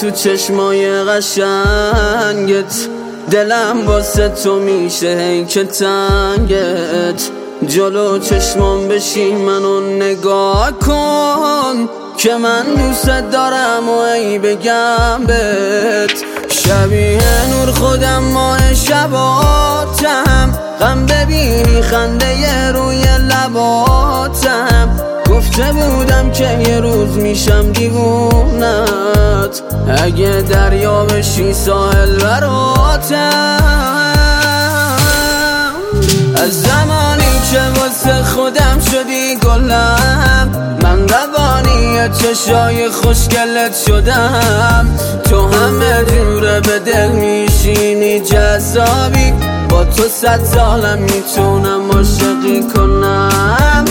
تو چشمای قشنگت. دلم واسه تو میشه هی که تنگت. جلو چشمام بشین منو نگاه کن که من دوست دارم و ای بگم بهت. شبیه نور خودم ماه شباتم. غم ببینی خنده روی لباتم. گفته بودم که یه روز میشم دیوونت. اگه دریا بشی ساحل براتم. از زمانی که واسه خودم شدی گلم من روانی چشای خوشگلت شدم. تو همه جوره به دل میشینی جذابی. با تو صد سالم می‌تونم عاشقی کنم.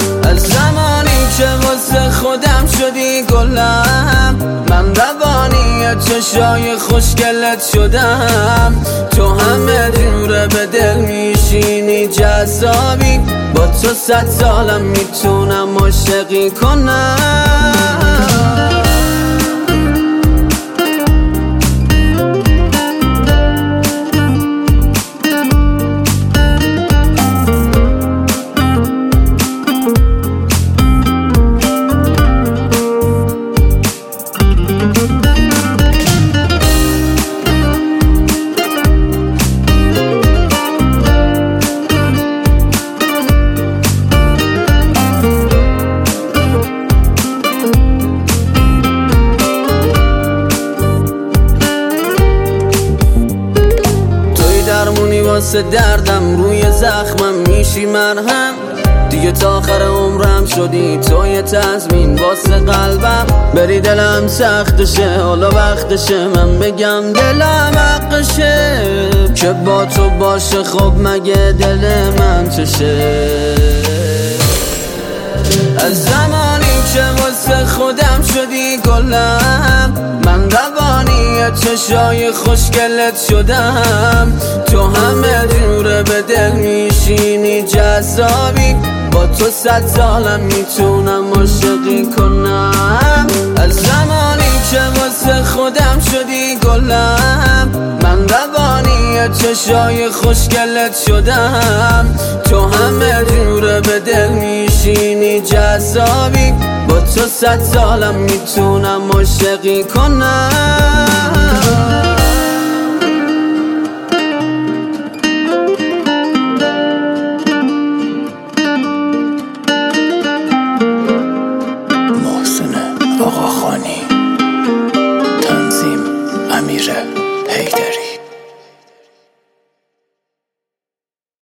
چشای خوشگلت شدم. تو همه جوره به دل میشینی جذابی. با تو صد سالم می‌تونم عاشقی کنم. واسه دردم روی زخمم میشی مرهم. دیگه تا آخر عمرم شدی تو یه تضمین واسه قلبم. بری دلم سختشه حالا وقتشه. من بگم دلم حقشه که با تو باشه خب مگه دل من چشه؟ از زمانی که واسه خودم شدی گلم؟ من روانی چشای خوشگلت شدم. تو همه جوره به دل میشینی جذابی. با تو صد سالم می‌تونم عاشقی کنم. از زمانی که واسه خودم شدی گلم؟ چشای خوشگلت شدم. تو همه جوره به دل میشینی جذابی. با تو صد سالم می‌تونم عاشقی کنم. آقاخانی تنظیم امیره.